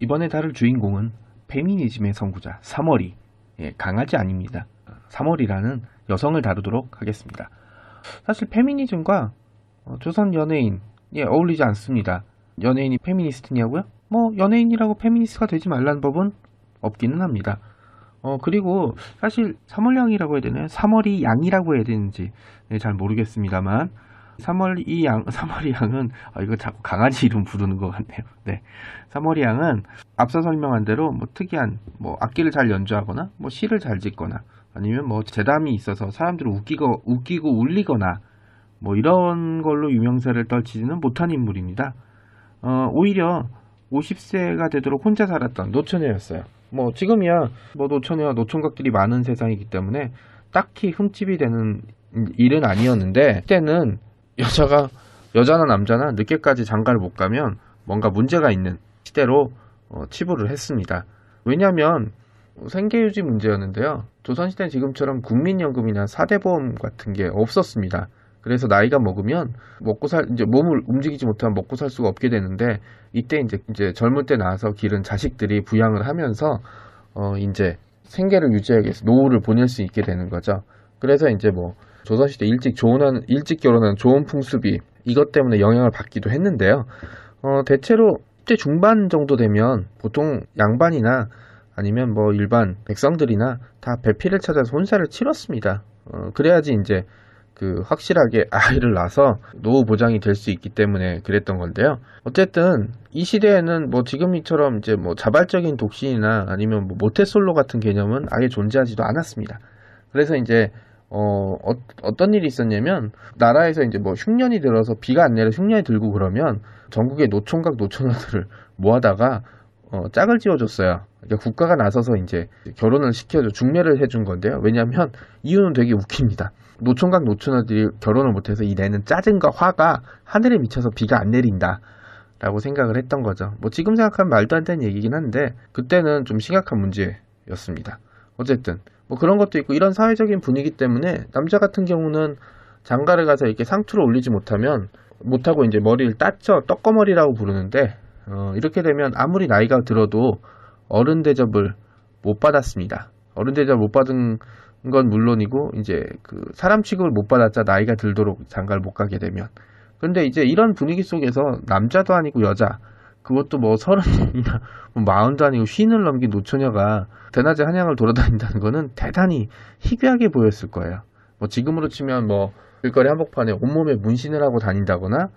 이번에 다룰 주인공은 페미니즘의 선구자 3월이 예, 강아지 아닙니다. 3월이라는 여성을 다루도록 하겠습니다. 사실 페미니즘과 어, 조선 연예인 예, 어울리지 않습니다. 연예인이 페미니스트냐고요? 뭐 연예인이라고 페미니스트가 되지 말라는 법은 없기는 합니다. 어 그리고 사실 3월양이라고 해야 되나요? 3월이 양이라고 해야 되는지 예, 잘 모르겠습니다만 3월이 양, 3월이 양은 아, 이거 자꾸 강아지 이름 부르는 것 같네요. 네, 3월이 양은 앞서 설명한 대로 뭐 특이한 뭐 악기를 잘 연주하거나 뭐 시를 잘 짓거나 아니면 뭐 재담이 있어서 사람들을 웃기고 웃기고 울리거나 뭐 이런 걸로 유명세를 떨치지는 못한 인물입니다. 어, 오히려 50세가 되도록 혼자 살았던 노처녀였어요. 뭐 지금이야 뭐 노처녀와 노총각들이 많은 세상이기 때문에 딱히 흠집이 되는 일은 아니었는데 그때는 여자가 여자나 남자나 늦게까지 장가를 못 가면 뭔가 문제가 있는 시대로 어, 치부를 했습니다. 왜냐하면 생계유지 문제였는데요. 조선시대는 지금처럼 국민연금이나 사대보험 같은 게 없었습니다. 그래서 나이가 먹으면 먹고 살 이제 몸을 움직이지 못하면 먹고 살 수가 없게 되는데 이때 이제 이제 젊을 때 나와서 기른 자식들이 부양을 하면서 어 이제 생계를 유지하기 위해서 노후를 보낼 수 있게 되는 거죠. 그래서 이제 뭐 조선시대 일찍 조혼한 일찍 결혼한 좋은 풍습이 이것 때문에 영향을 받기도 했는데요. 어 대체로 10대 중반 정도 되면 보통 양반이나 아니면 뭐 일반 백성들이나 다 배필을 찾아서 혼사를 치렀습니다. 어, 그래야지 이제 그 확실하게 아이를 낳아서 노후 보장이 될 수 있기 때문에 그랬던 건데요. 어쨌든 이 시대에는 뭐 지금처럼 이제 뭐 자발적인 독신이나 아니면 뭐 모태솔로 같은 개념은 아예 존재하지도 않았습니다. 그래서 이제 어, 어, 떤 일이 있었냐면 나라에서 이제 뭐 흉년이 들어서 비가 안 내려 흉년이 들고 그러면 전국의 노총각 노처녀들을 모아다가 어, 짝을 지어줬어요. 그러니까 국가가 나서서 이제 결혼을 시켜줘 중매를 해준 건데요. 왜냐하면 이유는 되게 웃깁니다. 노총각 노처녀들이 결혼을 못해서 이 내는 짜증과 화가 하늘에 미쳐서 비가 안 내린다. 라고 생각을 했던 거죠. 뭐 지금 생각하면 말도 안 되는 얘기긴 한데 그때는 좀 심각한 문제였습니다. 어쨌든 뭐 그런 것도 있고 이런 사회적인 분위기 때문에 남자 같은 경우는 장가를 가서 이렇게 상투를 올리지 못하면 못하고 이제 머리를 따쳐 떡거머리라고 부르는데 어, 이렇게 되면 아무리 나이가 들어도 어른 대접을 못 받았습니다. 어른 대접 못 받은 건 물론이고 이제 그 사람 취급을 못 받았자 나이가 들도록 장가를 못 가게 되면 근데 이제 이런 분위기 속에서 남자도 아니고 여자 그것도 뭐 서른이나 뭐 마흔도 아니고 쉰을 넘긴 노처녀가 대낮에 한양을 돌아다닌다는 거는 대단히 희귀하게 보였을 거예요. 뭐 지금으로 치면 뭐 길거리 한복판에 온몸에 문신을 하고 다닌다거나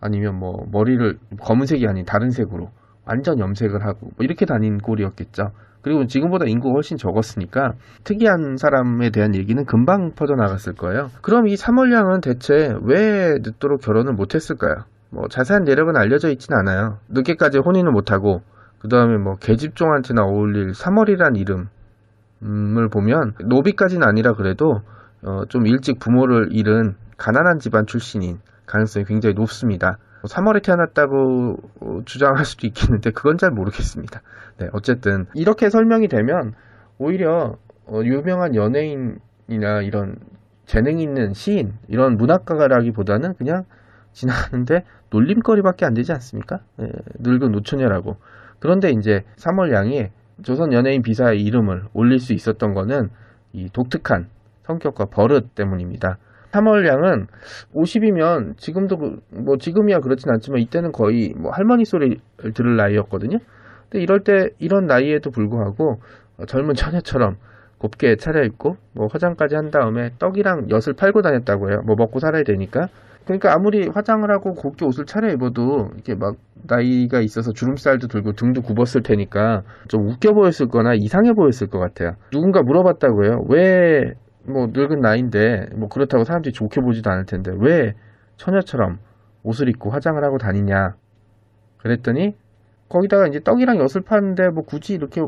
아니면 뭐 머리를 검은색이 아닌 다른 색으로 완전 염색을 하고 뭐 이렇게 다닌 꼴이었겠죠. 그리고 지금보다 인구가 훨씬 적었으니까 특이한 사람에 대한 얘기는 금방 퍼져나갔을 거예요. 그럼 이 삼월량은 대체 왜 늦도록 결혼을 못했을까요? 뭐 자세한 내력은 알려져 있진 않아요. 늦게까지 혼인을 못하고 그 다음에 뭐 계집종한테나 어울릴 3월이란 이름을 보면 노비까지는 아니라 그래도 어, 좀 일찍 부모를 잃은 가난한 집안 출신인 가능성이 굉장히 높습니다. 3월에 태어났다고 주장할 수도 있겠는데 그건 잘 모르겠습니다. 네, 어쨌든 이렇게 설명이 되면 오히려 어, 유명한 연예인이나 이런 재능 있는 시인 이런 문학가라기보다는 그냥 지나가는데 놀림거리밖에 안 되지 않습니까? 네, 늙은 노처녀라고. 그런데 이제 3월 양이 조선 연예인 비사의 이름을 올릴 수 있었던 거는 이 독특한 성격과 버릇 때문입니다. 3월 양은 50이면 지금도 그, 뭐 지금이야 그렇진 않지만 이때는 거의 뭐 할머니 소리를 들을 나이였거든요. 근데 이럴 때 이런 나이에도 불구하고 젊은 처녀처럼 곱게 차려입고 뭐 화장까지 한 다음에 떡이랑 엿을 팔고 다녔다고 해요. 뭐 먹고 살아야 되니까. 그러니까 아무리 화장을 하고 곱게 옷을 차려 입어도 이렇게 막 나이가 있어서 주름살도 들고 등도 굽었을 테니까 좀 웃겨 보였을 거나 이상해 보였을 것 같아요. 누군가 물어봤다고 해요. 왜 뭐 늙은 나이인데 뭐 그렇다고 사람들이 좋게 보지도 않을 텐데 왜 처녀처럼 옷을 입고 화장을 하고 다니냐 그랬더니 거기다가 이제 떡이랑 엿을 파는데 뭐 굳이 이렇게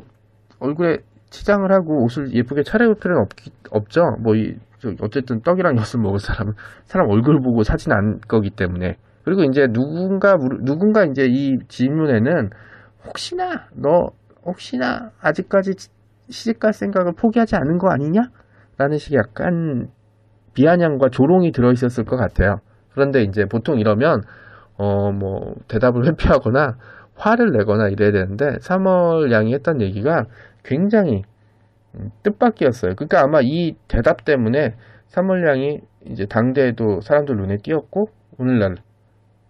얼굴에 치장을 하고 옷을 예쁘게 차려입을 필요는 없, 없죠. 뭐 이, 어쨌든 떡이랑 엿을 먹을 사람은 사람 얼굴 보고 사진 안 거기 때문에 그리고 이제 누군가 누군가 이제 이 질문에는 혹시나 너 혹시나 아직까지 시집갈 생각을 포기하지 않은 거 아니냐? 라는 식의 약간 비아냥과 조롱이 들어있었을 것 같아요. 그런데 이제 보통 이러면 어 뭐 대답을 회피하거나 화를 내거나 이래야 되는데 3월 양이 했던 얘기가 굉장히 음, 뜻밖이었어요. 그러니까 아마 이 대답 때문에 3월 양이 이제 당대에도 사람들 눈에 띄었고 오늘날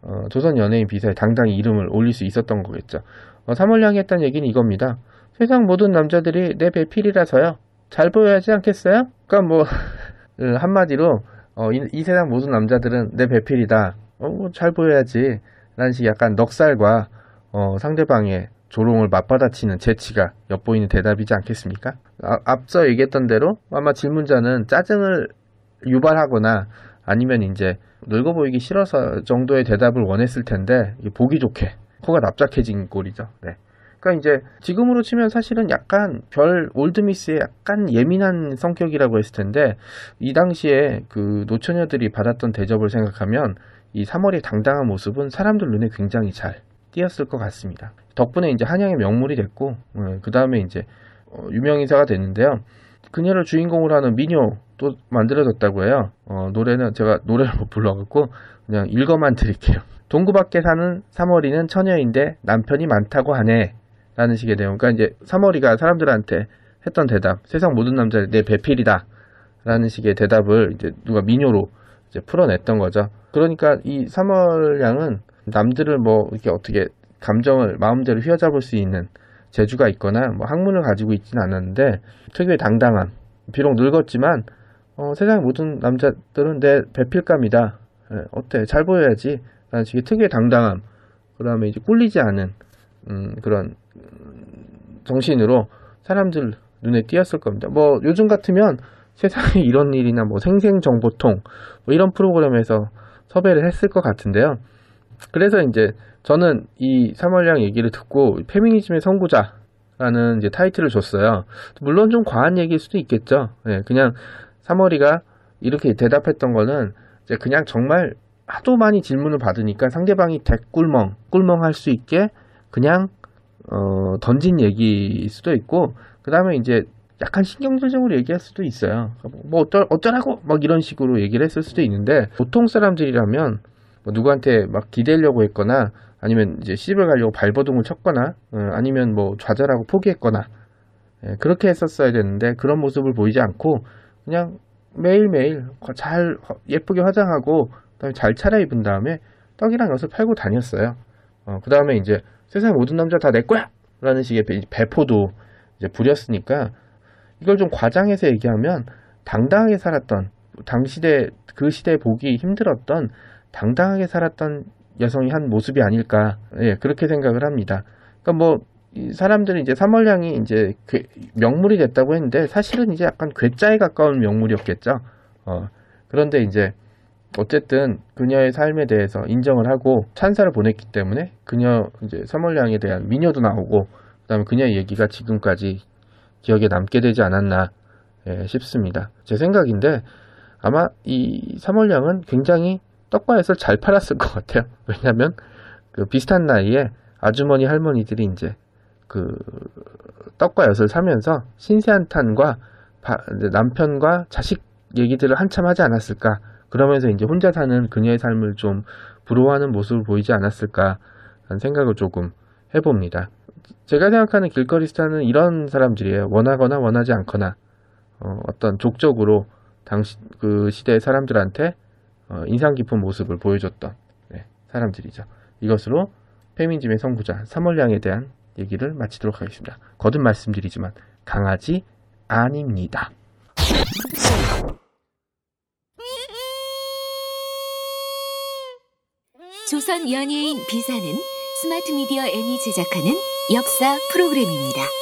어, 조선 연예인 비사에 당당히 이름을 올릴 수 있었던 거겠죠. 어, 3월 양이 했던 얘기는 이겁니다. 세상 모든 남자들이 내 배필이라서요. 잘 보여야지 않겠어요? 그러니까 뭐그 한마디로 어, 이, 이, 세상 모든 남자들은 내 배필이다. 어, 뭐잘 보여야지. 라는 식 약간 넉살과 어, 상대방의 조롱을 맞받아치는 재치가 엿보이는 대답이지 않겠습니까? 아, 앞서 얘기했던 대로 아마 질문자는 짜증을 유발하거나 아니면 이제 늙어 보이기 싫어서 정도의 대답을 원했을 텐데 보기 좋게 코가 납작해진 꼴이죠. 네. 그러니까 이제 지금으로 치면 사실은 약간 별 올드미스의 약간 예민한 성격이라고 했을 텐데 이 당시에 그 노처녀들이 받았던 대접을 생각하면 이 3월의 당당한 모습은 사람들 눈에 굉장히 잘 띄었을 것 같습니다. 덕분에 이제 한양의 명물이 됐고 네, 그 다음에 이제 어, 유명인사가 됐는데요. 그녀를 주인공으로 하는 미녀도 만들어졌다고 해요. 어, 노래는 제가 노래를 못 불러갖고 그냥 읽어만 드릴게요. 동구 밖에 사는 3월이는 처녀인데 남편이 많다고 하네. 라는 식의 내용. 그러니까 이제 3월이가 사람들한테 했던 대답. 세상 모든 남자들 내 배필이다. 라는 식의 대답을 이제 누가 미녀로 이제 풀어냈던 거죠. 그러니까 이 3월 양은 남들을 뭐 이렇게 어떻게 감정을 마음대로 휘어잡을 수 있는 재주가 있거나 뭐 학문을 가지고 있지는 않았는데 특유의 당당함. 비록 늙었지만 어, 세상의 모든 남자들은 내 배필감이다. 예, 어때? 잘 보여야지. 라는 식의 특유의 당당함. 그 다음에 이제 꿀리지 않은 음, 그런 정신으로 사람들 눈에 띄었을 겁니다. 뭐 요즘 같으면 세상에 이런 일이나 뭐 생생정보통 뭐 이런 프로그램에서 섭외를 했을 것 같은데요. 그래서 이제 저는 이 사월량 얘기를 듣고 페미니즘의 선구자라는 이제 타이틀을 줬어요. 물론 좀 과한 얘기일 수도 있겠죠. 네, 그냥 사월이가 이렇게 대답했던 거는 이제 그냥 정말 하도 많이 질문을 받으니까 상대방이 대꿀멍, 꿀멍할 수 있게 그냥 어, 던진 얘기일 수도 있고 그 다음에 이제 약간 신경질적으로 얘기할 수도 있어요. 뭐 어쩌, 어쩌라고 막 이런 식으로 얘기를 했을 수도 있는데 보통 사람들이라면 뭐 누구한테 막 기대려고 했거나 아니면 이제 시집을 가려고 발버둥을 쳤거나 어, 아니면 뭐 좌절하고 포기했거나 예, 그렇게 했었어야 되는데 그런 모습을 보이지 않고 그냥 매일매일 잘 예쁘게 화장하고 그다음에 잘 차려입은 다음에 떡이랑 엿을 팔고 다녔어요. 어, 그 다음에 이제 세상의 모든 남자 다 내 거야! 라는 식의 배포도 이제 부렸으니까 이걸 좀 과장해서 얘기하면 당당하게 살았던 당시대 그 시대에 보기 힘들었던 당당하게 살았던 여성이 한 모습이 아닐까 예, 그렇게 생각을 합니다. 그러니까 뭐 사람들이 이제 삼월량이 이제 명물이 됐다고 했는데 사실은 이제 약간 괴짜에 가까운 명물이었겠죠. 어, 그런데 이제 어쨌든 그녀의 삶에 대해서 인정을 하고 찬사를 보냈기 때문에 그녀 이제 서멀량에 대한 미녀도 나오고 그다음에 그녀의 얘기가 지금까지 기억에 남게 되지 않았나 예, 싶습니다. 제 생각인데 아마 이 사멀량은 굉장히 엿을 잘 팔았을 것 같아요. 왜냐하면 그 비슷한 나이에 아주머니 할머니들이 이제 그 떡과 엿을 사면서 신세한 탄과 남편과 자식 얘기들을 한참 하지 않았을까 그러면서 이제 혼자 사는 그녀의 삶을 좀 부러워하는 모습을 보이지 않았을까 하는 생각을 조금 해봅니다. 제가 생각하는 길거리 스타는 이런 사람들이에요. 원하거나 원하지 않거나 어, 떤 족적으로 당시 그 시대의 사람들한테 어, 인상 깊은 모습을 보여줬던 네, 사람들이죠. 이것으로 페미니즘의 선구자 3월량에 대한 얘기를 마치도록 하겠습니다. 거듭 말씀드리지만 강아지 아닙니다. 조선 연예인 비사는 스마트 미디어 N이 제작하는 역사 프로그램입니다.